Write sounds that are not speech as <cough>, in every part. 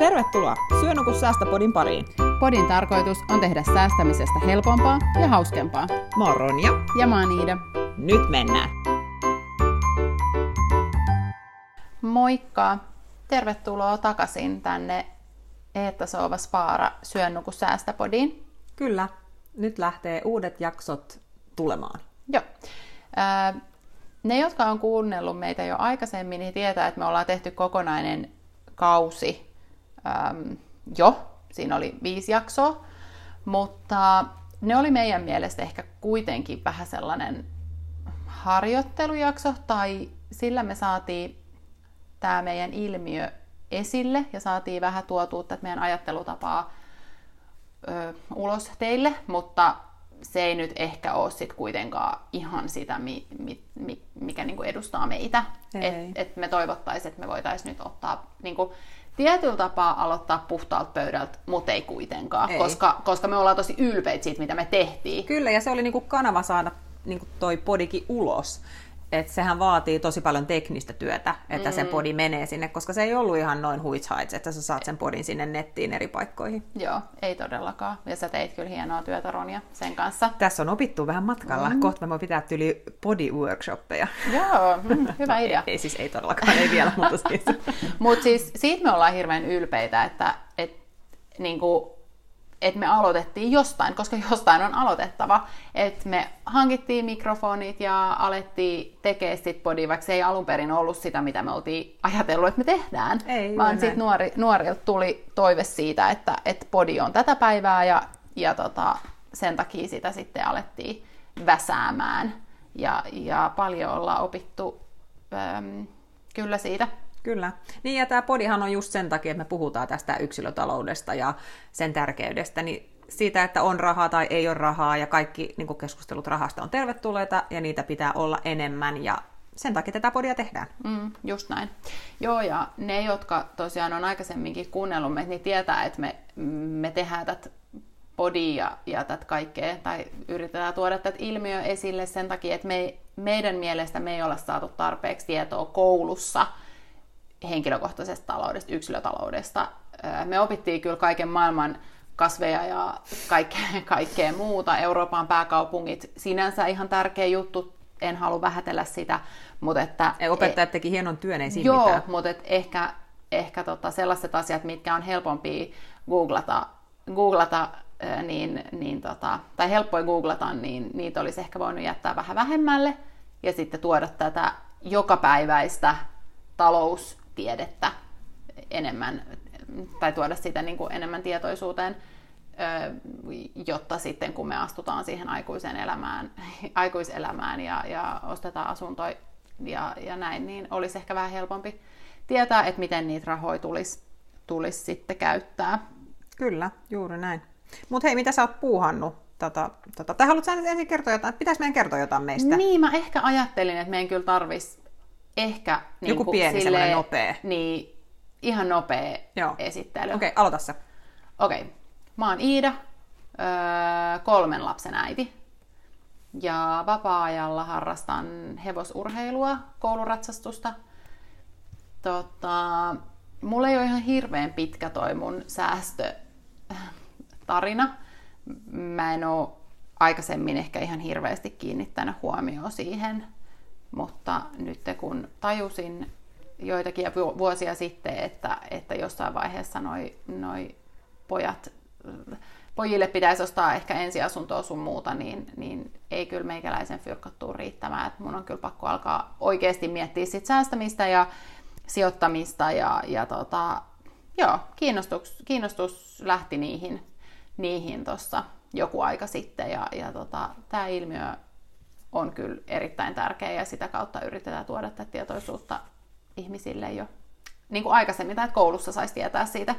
Tervetuloa Syönuku Säästöpodin pariin. Podin tarkoitus on tehdä säästämisestä helpompaa ja hauskempaa. Mä oon Ronja. Ja mä oon Iida. Nyt mennään. Moikka! Tervetuloa takaisin tänne Eetta Soova Spaara Syönnuku Säästöpodiin. Kyllä, nyt lähtee uudet jaksot tulemaan. Joo. Ne, jotka on kuunnellut meitä jo aikaisemmin, niin tietää, että me ollaan tehty kokonainen kausi äm, jo. Siinä oli viisi jaksoa. Mutta ne oli meidän mielestä ehkä kuitenkin vähän sellainen harjoittelujakso, tai sillä me saatiin tämä meidän ilmiö esille ja saatiin vähän tuotua tätä meidän ajattelutapaa ö, ulos teille, mutta se ei nyt ehkä ole sit kuitenkaan ihan sitä, mi, mi, mi, mikä niinku edustaa meitä. Et, et me toivottaisiin, että me voitaisiin nyt ottaa niinku, tietyllä tapaa aloittaa puhtaalta pöydältä, mutta ei kuitenkaan, ei. Koska, koska me ollaan tosi ylpeitä siitä, mitä me tehtiin. Kyllä, ja se oli niinku kanava saada niinku toi podikin ulos että sehän vaatii tosi paljon teknistä työtä, että mm. se podi menee sinne, koska se ei ollut ihan noin huitshaits, että sä saat sen podin sinne nettiin eri paikkoihin. Joo, ei todellakaan. Ja sä teit kyllä hienoa työtä Ronja sen kanssa. Tässä on opittu vähän matkalla. Mm. Kohta me voi pitää tyli body-workshoppeja. Joo, mm, hyvä idea. ei siis ei todellakaan, ei vielä, mutta siis. <laughs> Mutta siis siitä me ollaan hirveän ylpeitä, että et, niinku, että me aloitettiin jostain, koska jostain on aloitettava. Että me hankittiin mikrofonit ja alettiin tekemään sit podia, vaikka se ei alun perin ollut sitä, mitä me oltiin ajatellut, että me tehdään. Ei, vaan sitten nuori, nuorilta tuli toive siitä, että, että podi on tätä päivää ja, ja tota, sen takia sitä sitten alettiin väsäämään. Ja, ja paljon ollaan opittu äm, kyllä siitä. Kyllä. Niin ja tämä podihan on just sen takia, että me puhutaan tästä yksilötaloudesta ja sen tärkeydestä, niin siitä, että on rahaa tai ei ole rahaa ja kaikki niin keskustelut rahasta on tervetulleita ja niitä pitää olla enemmän ja sen takia tätä podia tehdään. Mm, just näin. Joo, ja ne, jotka tosiaan on aikaisemminkin kuunnellut meitä, niin tietää, että me, me tehdään tätä podia ja, ja tätä kaikkea, tai yritetään tuoda tätä ilmiö esille sen takia, että me, meidän mielestä me ei olla saatu tarpeeksi tietoa koulussa – henkilökohtaisesta taloudesta, yksilötaloudesta. Me opittiin kyllä kaiken maailman kasveja ja kaikkea, <laughs> kaikkea muuta. Euroopan pääkaupungit, sinänsä ihan tärkeä juttu, en halua vähätellä sitä, mutta että... Opettajat teki hienon työn, ei siinä Joo, mitään. mutta et ehkä, ehkä tota sellaiset asiat, mitkä on helpompi googlata, googlata niin, niin tota, tai helppoja googlata, niin niitä olisi ehkä voinut jättää vähän vähemmälle ja sitten tuoda tätä jokapäiväistä talous tiedettä enemmän, tai tuoda sitä niin kuin enemmän tietoisuuteen, jotta sitten kun me astutaan siihen aikuisen elämään, <laughs> aikuiselämään ja, ja ostetaan asuntoja ja, ja näin, niin olisi ehkä vähän helpompi tietää, että miten niitä rahoja tulisi, tulisi sitten käyttää. Kyllä, juuri näin. Mutta hei, mitä sä oot puuhannut Tota, tota, tai haluatko ensin kertoa jotain? Pitäisi meidän kertoa jotain meistä? Niin, mä ehkä ajattelin, että meidän kyllä tarvitsisi ehkä... Niin Joku pieni sille, semmoinen nopea. Niin, ihan nopea Joo. esittely. Okei, okay, aloita se. Okei. Okay. Mä oon Iida, öö, kolmen lapsen äiti. Ja vapaa-ajalla harrastan hevosurheilua, kouluratsastusta. Tota, mulla ei ole ihan hirveän pitkä toi mun säästötarina. Mä en oo aikaisemmin ehkä ihan hirveästi kiinnittänyt huomioon siihen mutta nyt kun tajusin joitakin vuosia sitten, että, että jossain vaiheessa noi, noi pojat, pojille pitäisi ostaa ehkä ensiasuntoa sun muuta, niin, niin ei kyllä meikäläisen fyrkattuu riittämään. Et mun on kyllä pakko alkaa oikeasti miettiä sit säästämistä ja sijoittamista ja, ja tota, joo, kiinnostus, kiinnostus lähti niihin, niihin tuossa joku aika sitten ja, ja tota, tämä ilmiö on kyllä erittäin tärkeä ja sitä kautta yritetään tuoda tätä tietoisuutta ihmisille jo niin kuin aikaisemmin, tai että koulussa saisi tietää siitä.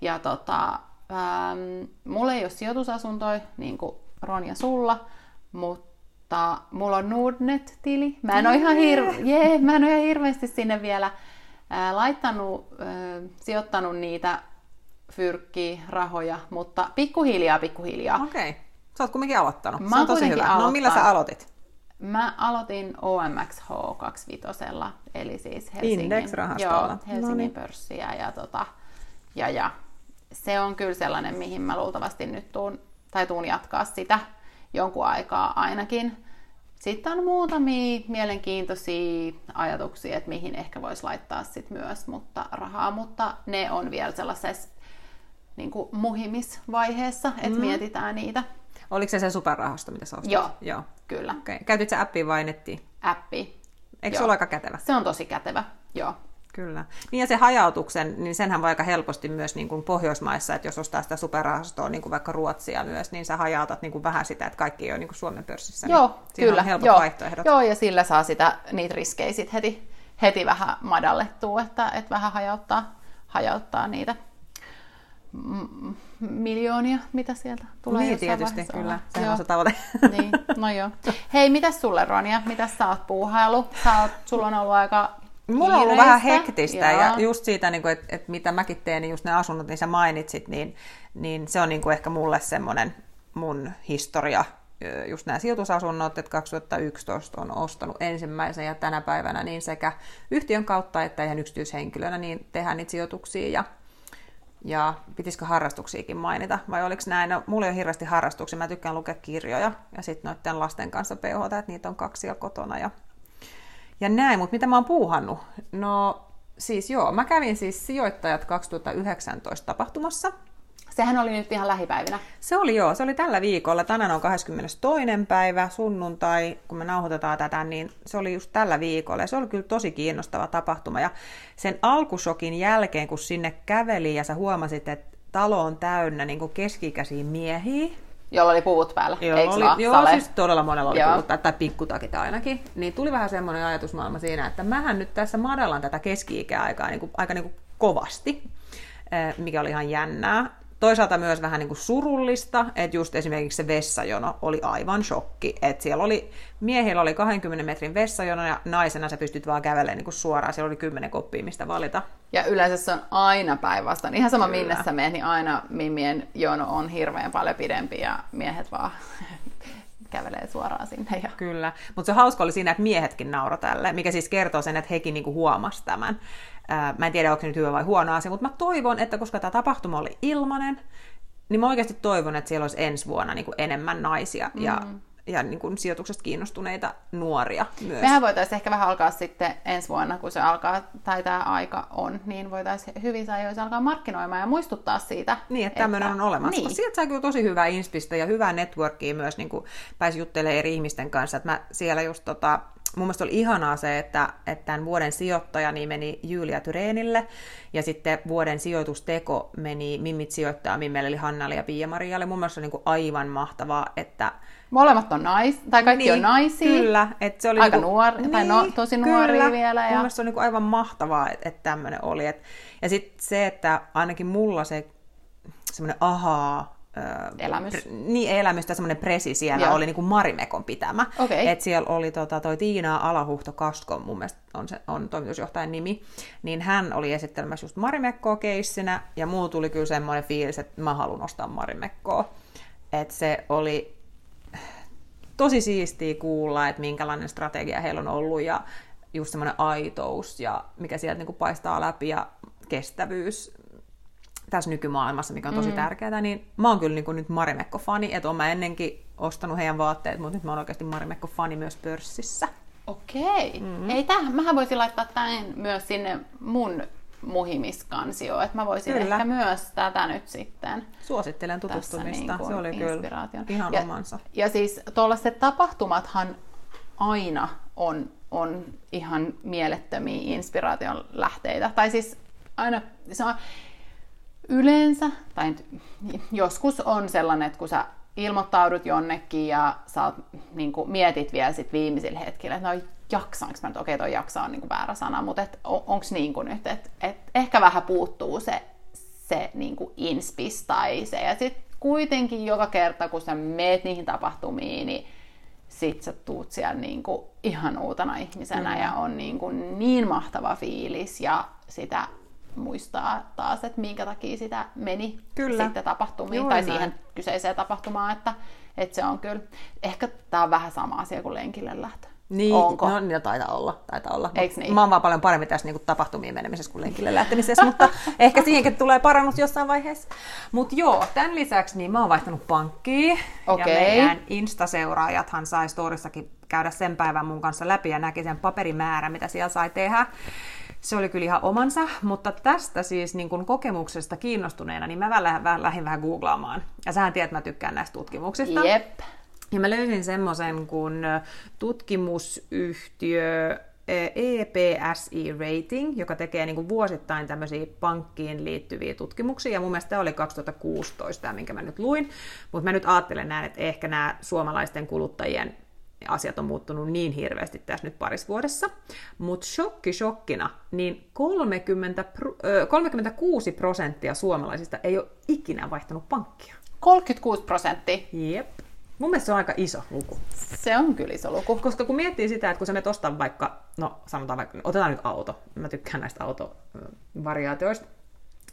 Ja tota, ähm, mulla ei ole sijoitusasuntoja, niin kuin Ronja sulla, mutta mulla on Nordnet-tili. Mä en ole ihan, hir- yeah, mä en ole ihan hirveästi sinne vielä äh, laittanut, äh, sijoittanut niitä fyrkkiä, rahoja, mutta pikkuhiljaa, pikkuhiljaa. Okei. Okay. Sä oot kumminkin aloittanut. Mä Se on tosi hyvä. Aloittaa. No millä sä aloitit? Mä aloitin OMX H25, eli siis Helsingin, joo, Helsingin Noniin. pörssiä ja tota, ja, ja se on kyllä sellainen, mihin mä luultavasti nyt tuun, tai tuun jatkaa sitä jonkun aikaa ainakin. Sitten on muutamia mielenkiintoisia ajatuksia, että mihin ehkä voisi laittaa sit myös mutta rahaa, mutta ne on vielä sellaisessa niin kuin muhimisvaiheessa, että mm. mietitään niitä. Oliko se se superrahasto, mitä sä ostit? Joo, Joo. kyllä. Okay. Käytit sä appia vai nettiin? Appi. Eikö se ole aika kätevä? Se on tosi kätevä, joo. Kyllä. Niin ja se hajautuksen, niin senhän voi aika helposti myös niin kuin Pohjoismaissa, että jos ostaa sitä superrahastoa, niin kuin vaikka Ruotsia myös, niin sä hajautat niin kuin vähän sitä, että kaikki ei ole niin kuin Suomen pörssissä. Joo, niin siinä kyllä. On helpot joo. vaihtoehdot. Joo, ja sillä saa sitä, niitä riskejä sit heti, heti vähän madallettua, että, että vähän hajauttaa, hajauttaa niitä miljoonia, mitä sieltä tulee niin tietysti, kyllä. Sehän Joo. on se tavoite. <laughs> niin, no joo. Hei, mitäs sulle Ronja? Mitäs sä oot puuhailu? Sä oot, sulla on ollut aika Mulla on ollut vähän hektistä Joo. ja just siitä, niin että, että mitä mäkin teen, niin just ne asunnot, niin sä mainitsit, niin, niin se on niin kuin ehkä mulle semmoinen mun historia, just nämä sijoitusasunnot, että 2011 on ostanut ensimmäisen ja tänä päivänä niin sekä yhtiön kautta että ihan yksityishenkilönä niin tehdään niitä sijoituksia ja ja pitäisikö harrastuksiakin mainita, vai oliko näin? No, mulla ei ole hirveästi harrastuksia, mä tykkään lukea kirjoja ja sitten noiden lasten kanssa peuhota, että niitä on kaksi siellä kotona ja ja näin, mutta mitä mä oon puuhannut? No siis joo, mä kävin siis sijoittajat 2019 tapahtumassa. Sehän oli nyt ihan lähipäivinä. Se oli joo, se oli tällä viikolla. Tänään on 22. päivä, sunnuntai, kun me nauhoitetaan tätä, niin se oli just tällä viikolla. Ja se oli kyllä tosi kiinnostava tapahtuma. Ja sen alkusokin jälkeen, kun sinne käveli ja sä huomasit, että talo on täynnä niin keskikäisiä miehiä, Jolla oli puvut päällä, Joo, eikö oli, vaan? joo Sale? siis todella monella oli Joo. tai, tai pikkutakit ainakin. Niin tuli vähän semmoinen ajatusmaailma siinä, että mähän nyt tässä madallan tätä keski-ikäaikaa niin kuin, aika niin kuin kovasti, eh, mikä oli ihan jännää. Toisaalta myös vähän niin kuin surullista, että just esimerkiksi se vessajono oli aivan shokki. Että siellä oli, miehillä oli 20 metrin vessajono ja naisena sä pystyt vaan kävelemään niin kuin suoraan. Siellä oli 10 koppia, mistä valita. Ja yleensä se on aina päinvastoin. Ihan sama Kyllä. minne sä menet, niin aina mimmien jono on hirveän paljon pidempi ja miehet vaan <laughs> kävelee suoraan sinne. Ja... Kyllä, mutta se hauska oli siinä, että miehetkin nauroi tälle, mikä siis kertoo sen, että hekin niinku huomasi tämän. Ää, Mä en tiedä, onko se nyt hyvä vai huono asia, mutta mä toivon, että koska tämä tapahtuma oli ilmanen, niin mä oikeasti toivon, että siellä olisi ensi vuonna niinku enemmän naisia ja, ja niinku sijoituksesta kiinnostuneita nuoria myös. Mehän voitaisiin ehkä vähän alkaa sitten ensi vuonna, kun se alkaa, tai tämä aika on, niin voitaisiin hyvissä ajoin alkaa markkinoimaan ja muistuttaa siitä. Niin, että tämmöinen on olemassa. Niin. Niin. Sieltä saa kyllä tosi hyvää inspistä ja hyvää networkia myös, niin kuin pääsi juttelemaan eri ihmisten kanssa. Että mä siellä just tota, mun mielestä oli ihanaa se, että, että tämän vuoden sijoittaja niin meni Julia Tyreenille, ja sitten vuoden sijoitusteko meni Mimmit sijoittaa Mimmelle, eli Hannalle ja Pia-Marialle. Mun mielestä oli niin aivan mahtavaa, että Molemmat on nais, tai kaikki niin, on naisia. Kyllä. Että se oli Aika niinku, nuori- tai no- tosi nuoria kyllä. vielä, ja- Mun mielestä se on niinku aivan mahtavaa, että, että tämmöinen oli. Et, ja sitten se, että ainakin mulla se semmoinen ahaa, Elämys. Pre, niin, elämys tai semmoinen presi siellä Joo. oli niinku Marimekon pitämä. Okei. Et siellä oli tota, toi Tiina Alahuhto Kastkon, mun mielestä on, se, on toimitusjohtajan nimi, niin hän oli esittelemässä just Marimekkoa keissinä, ja mulla tuli kyllä semmoinen fiilis, että mä haluan ostaa Marimekkoa. Että se oli tosi siistiä kuulla, että minkälainen strategia heillä on ollut ja just semmoinen aitous ja mikä sieltä niin paistaa läpi ja kestävyys tässä nykymaailmassa, mikä on tosi mm. tärkeää, niin mä oon kyllä niin kuin nyt Marimekko-fani, että oon mä ennenkin ostanut heidän vaatteet, mutta nyt mä oon oikeasti Marimekko-fani myös pörssissä. Okei. Mm-hmm. Ei tähän, mähän voisin laittaa tämän myös sinne mun muhimiskansioon, että mä voisin Kyllä. ehkä myös tätä nyt sitten Suosittelen tutustumista, niin se oli kyllä ihan ja, omansa. Ja siis tuollaiset tapahtumathan aina on, on ihan mielettömiä inspiraation lähteitä. Tai siis aina se on yleensä, tai <laughs> joskus on sellainen, että kun sä ilmoittaudut jonnekin ja sä oot, niin kuin, mietit vielä sit viimeisillä hetkillä, että no jaksaanko mä nyt, okei toi jaksaa on niin kuin väärä sana, mutta et, on, onks niin kuin nyt, että et ehkä vähän puuttuu se, se niin kuin inspis tai se, ja sitten kuitenkin joka kerta, kun sä meet niihin tapahtumiin, niin sit sä tuut siellä niin kuin ihan uutena ihmisenä mm. ja on niin, kuin niin mahtava fiilis ja sitä muistaa taas, että minkä takia sitä meni Kyllä. sitten tapahtumiin Juuri tai näin. siihen kyseiseen tapahtumaan, että, että se on kyllä, ehkä tämä on vähän sama asia kuin lenkille lähtö. Niin, Onko? No, niin taitaa olla. Taitaa olla. Eiks niin? Mä oon vaan paljon paremmin tässä niin tapahtumiin menemisessä kuin lenkille lähtemisessä, mutta <laughs> ehkä siihenkin tulee parannus jossain vaiheessa. Mutta joo, tämän lisäksi niin mä oon vaihtanut pankkiin. Okei. Ja meidän Insta-seuraajathan sai storissakin käydä sen päivän mun kanssa läpi ja näki sen paperimäärän, mitä siellä sai tehdä. Se oli kyllä ihan omansa, mutta tästä siis niin kun kokemuksesta kiinnostuneena, niin mä vähän, vähän, lähdin vähän googlaamaan. Ja sähän tiedät, että mä tykkään näistä tutkimuksista. Jep. Ja mä löysin semmoisen kuin tutkimusyhtiö EPSI Rating, joka tekee niin kuin vuosittain tämmöisiä pankkiin liittyviä tutkimuksia. Ja mun mielestä tämä oli 2016, tämä, minkä mä nyt luin. Mutta mä nyt ajattelen näin, että ehkä nämä suomalaisten kuluttajien asiat on muuttunut niin hirveästi tässä nyt parissa vuodessa. Mutta shokki shokkina, niin 30, ö, 36 prosenttia suomalaisista ei ole ikinä vaihtanut pankkia. 36 prosenttia. Jep. Mun mielestä se on aika iso luku. Se on kyllä iso luku. Koska kun miettii sitä, että kun sä menet ostaa vaikka, no sanotaan vaikka, otetaan nyt auto, mä tykkään näistä autovariaatioista,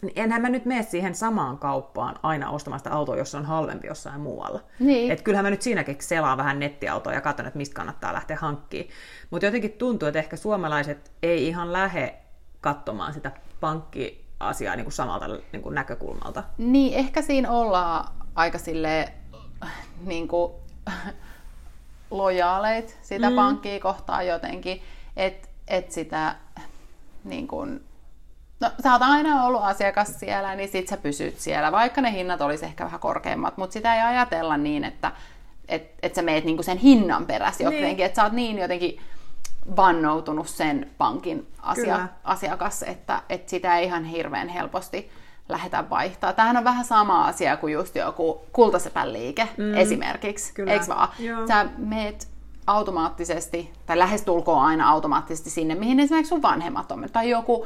niin enhän mä nyt mene siihen samaan kauppaan aina ostamaan sitä autoa, jos se on halvempi jossain muualla. Niin. Et kyllähän mä nyt siinäkin selaan vähän nettiautoa ja katson, että mistä kannattaa lähteä hankkimaan. Mutta jotenkin tuntuu, että ehkä suomalaiset ei ihan lähde katsomaan sitä pankkiasiaa niin kuin samalta niin kuin näkökulmalta. Niin, ehkä siinä ollaan aika sille niin kuin, lojaaleit sitä mm. pankkia kohtaan jotenkin, että et sitä niin kuin, no sä oot aina ollut asiakas siellä, niin sit sä pysyt siellä, vaikka ne hinnat olisi ehkä vähän korkeammat, mutta sitä ei ajatella niin, että et, et sä meet niinku sen hinnan perässä jotenkin, niin. että sä oot niin jotenkin vannoutunut sen pankin asia, asiakas, että, että sitä ei ihan hirveän helposti lähdetä vaihtaa. Tämähän on vähän sama asia kuin just joku kultasepän liike mm. esimerkiksi, Kyllä. eikö vaan? Joo. Sä meet automaattisesti, tai lähestulkoon aina automaattisesti sinne, mihin esimerkiksi sun vanhemmat on, tai joku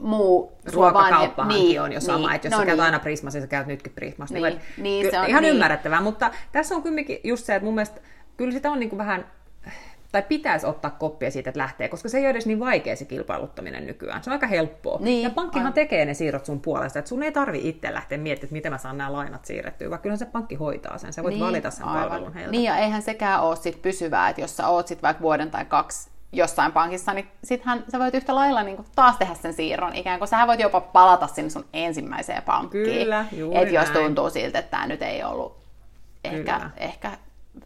muu Ruokakauppahankin niin, on jo sama, niin, että jos no sä käyt niin. aina Prismassa, ja sä käyt nytkin Prismassa. Niin, et niin, ky- se on- ihan niin. ymmärrettävää, mutta tässä on kumminkin just se, että mun mielestä kyllä sitä on niin kuin vähän tai pitäisi ottaa koppia siitä, että lähtee, koska se ei ole edes niin vaikea se kilpailuttaminen nykyään. Se on aika helppoa. Niin, ja pankkihan aivan. tekee ne siirrot sun puolesta, että sun ei tarvi itse lähteä miettimään, että miten mä saan nämä lainat siirrettyä, vaan kyllä se pankki hoitaa sen. Sä voit niin, valita sen aivan. palvelun heiltä. Niin, ja eihän sekään ole sit pysyvää, että jos sä oot sit vaikka vuoden tai kaksi jossain pankissa, niin sittenhän sä voit yhtä lailla niin taas tehdä sen siirron. Ikään kuin sähän voit jopa palata sinne sun ensimmäiseen pankkiin. Kyllä, Et jos tuntuu siltä, että tämä nyt ei ollut ehkä, Kyllä. ehkä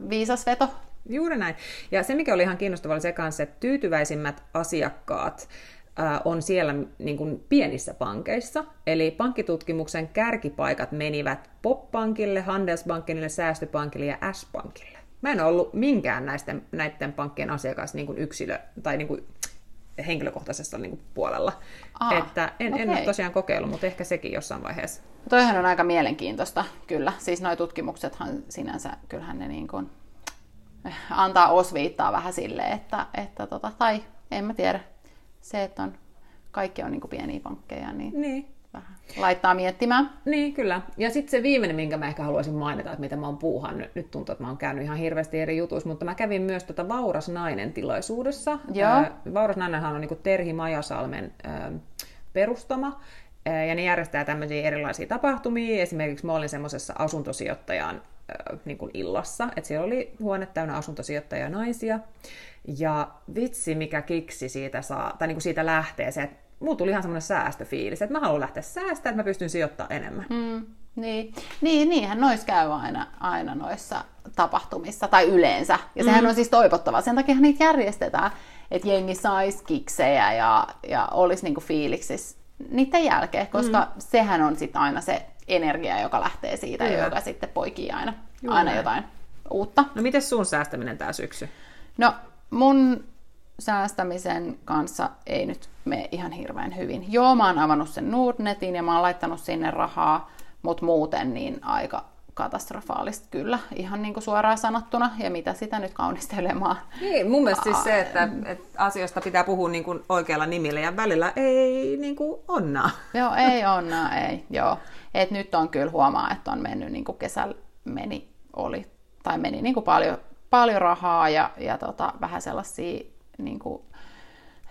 viisas veto. Juuri näin. Ja se, mikä oli ihan kiinnostavaa, oli se kanssa, että tyytyväisimmät asiakkaat ää, on siellä niin kuin pienissä pankeissa. Eli pankkitutkimuksen kärkipaikat menivät Pop-pankille, Handelsbankille, Säästöpankille ja S-pankille. Mä en ollut minkään näisten, näiden pankkien asiakas niin kuin yksilö tai niin kuin henkilökohtaisessa niin kuin puolella. Aa, että en, en ole tosiaan kokeillut, mutta ehkä sekin jossain vaiheessa. Toihan on aika mielenkiintoista, kyllä. Siis nuo tutkimuksethan sinänsä, kyllähän ne niin kuin antaa osviittaa vähän silleen, että, että tota, tai en mä tiedä, se, että on, kaikki on niin kuin pieniä pankkeja, niin Niin. Vähän laittaa miettimään. Niin, kyllä. Ja sitten se viimeinen, minkä mä ehkä haluaisin mainita, että mitä mä oon puuhannut. Nyt tuntuu, että mä oon käynyt ihan hirveästi eri jutuissa, mutta mä kävin myös tota Vauras nainen tilaisuudessa. Joo. Vauras nainenhan on niinku Terhi Majasalmen perustama. Ja ne järjestää tämmöisiä erilaisia tapahtumia. Esimerkiksi mä olin semmoisessa asuntosijoittajan niin kuin illassa, että siellä oli huone täynnä asuntosijoittajia naisia. Ja vitsi, mikä kiksi siitä saa, tai niin kuin siitä lähtee se, että mulla tuli ihan semmoinen säästöfiilis, että mä haluan lähteä säästämään, että mä pystyn sijoittamaan enemmän. Mm, niin. niin, niinhän nois käy aina, aina noissa tapahtumissa, tai yleensä. Ja sehän on siis toivottavaa. Sen takia niitä järjestetään, että jengi saisi kiksejä ja, ja olisi niinku fiiliksissä niiden jälkeen, koska mm. sehän on sitten aina se energia, joka lähtee siitä, Kyllä. ja joka sitten poikii aina, Juuri aina jotain uutta. No miten sun säästäminen tää syksy? No, mun säästämisen kanssa ei nyt mene ihan hirveän hyvin. Joo, mä oon avannut sen Nordnetin ja mä oon laittanut sinne rahaa, mutta muuten niin aika katastrofaalista kyllä, ihan niin kuin suoraan sanottuna, ja mitä sitä nyt kaunistelemaan. Niin, mun mielestä siis se, että, että asioista pitää puhua niin kuin oikealla nimillä ja välillä ei niin kuin onnaa. <laughs> Joo, ei onna, ei, joo. Et nyt on kyllä huomaa, että on mennyt niin kuin kesällä meni, oli, tai meni niin kuin paljon, paljon rahaa ja, ja tota, vähän sellaisia niin kuin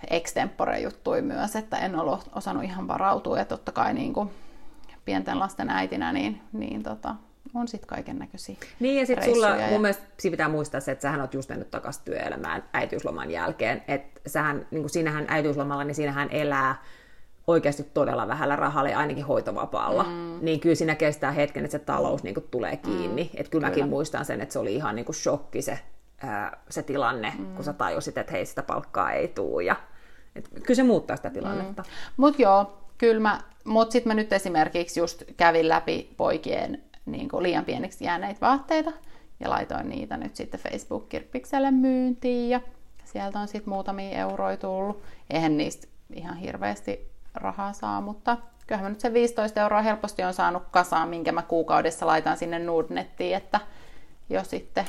extempore-juttuja myös, että en ollut osannut ihan varautua ja totta kai niin kuin pienten lasten äitinä, niin, niin tota, on sitten kaiken näköisiä Niin, ja sitten sulla, ja... mun mielestä pitää muistaa se, että sähän oot just mennyt takaisin työelämään äitiysloman jälkeen. Että sähän, niin kuin siinähän äitiyslomalla, niin siinähän elää oikeasti todella vähällä rahalla ja ainakin hoitovapaalla, mm. niin kyllä siinä kestää hetken, että se talous niin kuin, tulee kiinni. Mm. Että kyllä, kyllä mäkin muistan sen, että se oli ihan niin kuin, shokki se, ää, se tilanne, mm. kun sä tajusit, että hei, sitä palkkaa ei tuu. Ja, et, kyllä se muuttaa sitä tilannetta. Mm. Mutta joo, kyllä mä, mutta sitten mä nyt esimerkiksi just kävin läpi poikien niin kuin liian pieniksi jääneitä vaatteita ja laitoin niitä nyt sitten Facebook-kirppikselle myyntiin ja sieltä on sitten muutamia euroja tullut. Eihän niistä ihan hirveästi rahaa saa, mutta kyllähän mä nyt se 15 euroa helposti on saanut kasaan, minkä mä kuukaudessa laitan sinne Nordnettiin, että jo sitten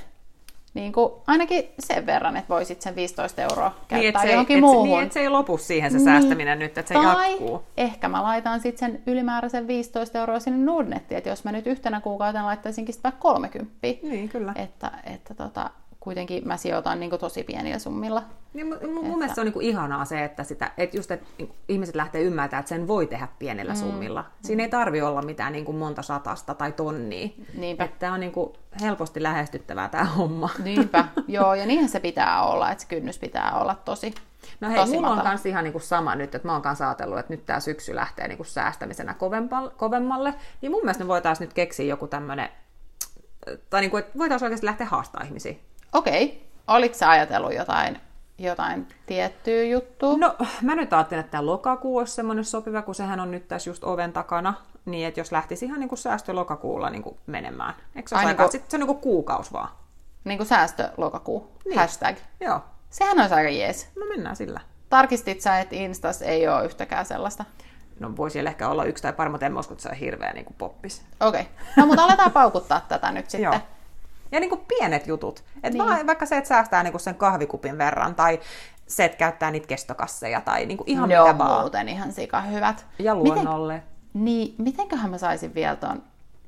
niin kuin ainakin sen verran, että voisit sen 15 euroa käyttää niin, se, johonkin et, muuhun. Niin, että se ei lopu siihen se niin. säästäminen nyt, että se tai jatkuu. ehkä mä laitan sitten sen ylimääräisen 15 euroa sinne Nordnettiin, että jos mä nyt yhtenä kuukautena laittaisinkin sitä vaikka 30. Niin, kyllä. Että, että tota, kuitenkin mä sijoitan niin tosi pienillä summilla. Niin, mun, mun että... mielestä se on niin ihanaa se, että, sitä, että, just, että niin ihmiset lähtee ymmärtämään, että sen voi tehdä pienellä mm. summilla. Siinä ei tarvi olla mitään niin kuin monta satasta tai tonnia. Niinpä. Että on niin kuin helposti lähestyttävää tämä homma. Niinpä, <laughs> joo, ja niinhän se pitää olla, että se kynnys pitää olla tosi No hei, mulla on myös ihan niinku sama nyt, että mä oon kanssa ajatellut, että nyt tämä syksy lähtee niinku säästämisenä kovemmalle, niin mun mielestä me voitaisiin nyt keksiä joku tämmöinen, tai niinku, että voitaisiin oikeasti lähteä haastaa ihmisiä Okei. Oliko sä ajatellut jotain, jotain tiettyä juttua? No, mä nyt ajattelin, että tämä lokakuu olisi semmoinen sopiva, kun sehän on nyt tässä just oven takana. Niin, että jos lähtisi ihan niin kuin säästö lokakuulla niin kuin menemään. Eikö se aika, niin kuin, se on niin kuin kuukausi vaan? Niin kuin säästö lokakuu. Niin. Hashtag. Joo. Sehän olisi aika jees. No mennään sillä. Tarkistit sä, että Instas ei ole yhtäkään sellaista? No voi siellä ehkä olla yksi tai pari, mutta en usko, että se on hirveä niin kuin poppis. Okei. Okay. No mutta aletaan paukuttaa tätä nyt sitten. Joo. Ja niin kuin pienet jutut. Et niin. Vaikka se, että säästää niin kuin sen kahvikupin verran tai se, että käyttää niitä kestokasseja tai niin kuin ihan ne mitä on vaan. muuten ihan sika hyvät. Ja luonnolle. Miten, niin, mitenköhän mä saisin vielä ton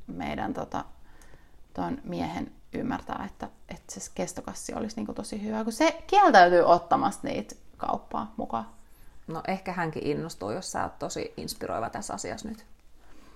meidän tota, ton miehen ymmärtää, että, että se kestokassi olisi niin kuin tosi hyvä, kun se kieltäytyy ottamasta niitä kauppaa mukaan. No ehkä hänkin innostuu, jos sä oot tosi inspiroiva tässä asiassa nyt.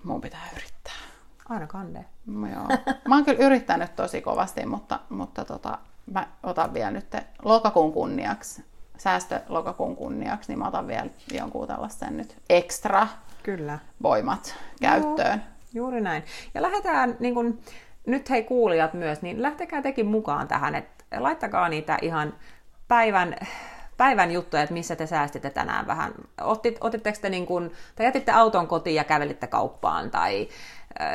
Mun pitää yrittää. Aina kande. No, joo. Mä oon kyllä yrittänyt tosi kovasti, mutta, mutta tota, mä otan vielä nyt lokakuun kunniaksi, säästö lokakuun kunniaksi, niin mä otan vielä jonkun tällaisen nyt ekstra kyllä. voimat käyttöön. Joo, juuri näin. Ja lähdetään, niin kun, nyt hei kuulijat myös, niin lähtekää tekin mukaan tähän, että laittakaa niitä ihan päivän päivän juttuja, että missä te säästitte tänään vähän. Otit, otitteko te niin kun, tai jätitte auton kotiin ja kävelitte kauppaan, tai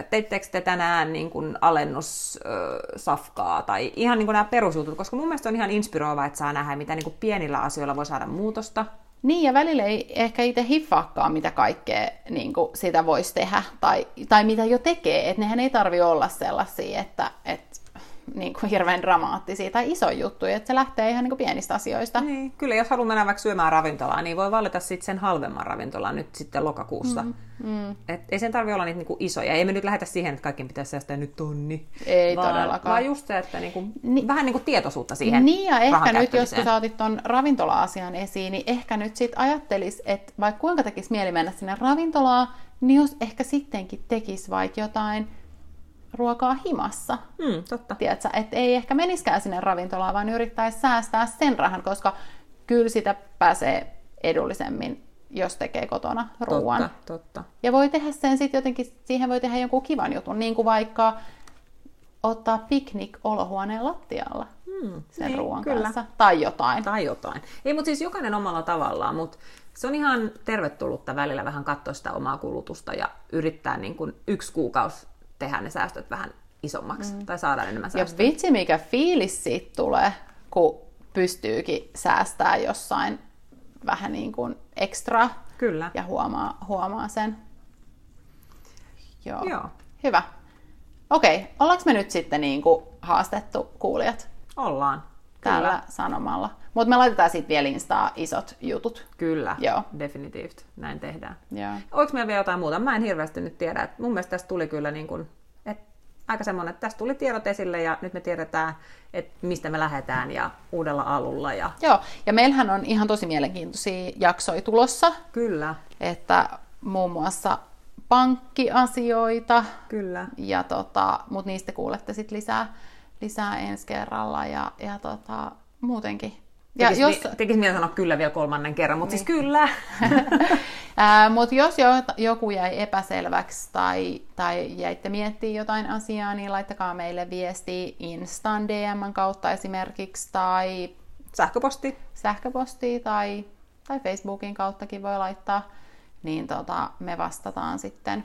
teittekö te tänään niin kuin alennussafkaa tai ihan niin kuin nämä perusjutut, koska mun mielestä on ihan inspiroivaa, että saa nähdä, mitä niin kuin pienillä asioilla voi saada muutosta. Niin, ja välillä ei ehkä itse hiffaakaan, mitä kaikkea niin kuin sitä voisi tehdä, tai, tai mitä jo tekee. Että nehän ei tarvi olla sellaisia, että, että niin kuin hirveän dramaattisia tai isoja juttuja, että se lähtee ihan niin kuin pienistä asioista. Niin, kyllä jos haluaa mennä vaikka syömään ravintolaan, niin voi valita sitten sen halvemman ravintolan nyt sitten lokakuussa. Mm, mm. Et ei sen tarvi olla niitä niin kuin isoja. Ei me nyt lähetä siihen, että kaikkien pitäisi säästää nyt tonni. Ei vaan, todellakaan. Vaan just se, että niin kuin, Ni- vähän niin kuin tietoisuutta siihen Niin ja ehkä nyt, jos kun sä otit ton ravintola-asian esiin, niin ehkä nyt sitten ajattelis, että vaikka kuinka tekisi mieli mennä sinne ravintolaan, niin jos ehkä sittenkin tekisi vaikka jotain ruokaa himassa. Mm, totta. Tiedätkö, että ei ehkä meniskään sinne ravintolaan, vaan yrittäisi säästää sen rahan, koska kyllä sitä pääsee edullisemmin, jos tekee kotona ruoan. Totta, totta. Ja voi tehdä sen sitten jotenkin, siihen voi tehdä jonkun kivan jutun, niin kuin vaikka ottaa piknik olohuoneen lattialla hmm, sen niin, ruoan kyllä. kanssa. Tai jotain. Tai jotain. Ei, mutta siis jokainen omalla tavallaan, mutta se on ihan tervetullutta välillä vähän katsoa sitä omaa kulutusta ja yrittää niin kuin yksi kuukausi tehdä ne säästöt vähän isommaksi mm. tai saada enemmän säästöjä. Ja vitsi, mikä fiilis siitä tulee, kun pystyykin säästää jossain vähän niin kuin ekstra. Kyllä. Ja huomaa, huomaa sen. Joo. Joo. Hyvä. Okei, ollaanko me nyt sitten niin kuin haastettu kuulijat? Ollaan. Täällä Kyllä. sanomalla. Mutta me laitetaan sitten vielä Instaa isot jutut. Kyllä, Joo. definitivt. Näin tehdään. Joo. Oliko meillä vielä jotain muuta? Mä en hirveästi nyt tiedä. Et mun mielestä tästä tuli kyllä niin kuin, et aika semmoinen, että tästä tuli tiedot esille ja nyt me tiedetään, että mistä me lähdetään ja uudella alulla. Ja... Joo, ja meillähän on ihan tosi mielenkiintoisia jaksoja tulossa. Kyllä. Että muun muassa pankkiasioita, Kyllä. ja tota, mutta niistä kuulette sitten lisää, lisää ensi kerralla ja, ja tota, muutenkin. Ja Tekisi, jos, jos... tekisi mieltä sanoa kyllä vielä kolmannen kerran, mutta niin. siis kyllä. <laughs> Mutta jos jo, joku jäi epäselväksi tai, tai jäitte miettimään jotain asiaa, niin laittakaa meille viesti Instan DM kautta esimerkiksi tai Sähköposti. sähköpostia tai, tai Facebookin kauttakin voi laittaa, niin tota, me vastataan sitten,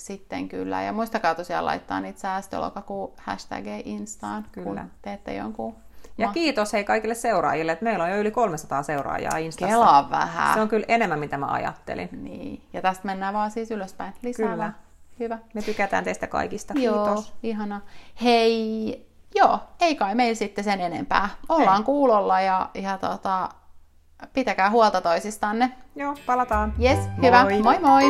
sitten kyllä. Ja muistakaa tosiaan laittaa niitä säästölokakuu hashtageja Instaan, Kyllä. kun teette jonkun Ja Ma- kiitos hei kaikille seuraajille, että meillä on jo yli 300 seuraajaa Instassa. Kelaa vähän. Se on kyllä enemmän, mitä mä ajattelin. Niin. Ja tästä mennään vaan siis ylöspäin. Lisää Kyllä. vaan. Hyvä. Me tykätään teistä kaikista. Joo, Kiitos. ihana. Hei, joo, ei kai meillä sitten sen enempää. Ollaan Ei. kuulolla ja, ja tota, pitäkää huolta toisistanne. Joo, palataan. Yes, hyvä. Moi. Moi moi!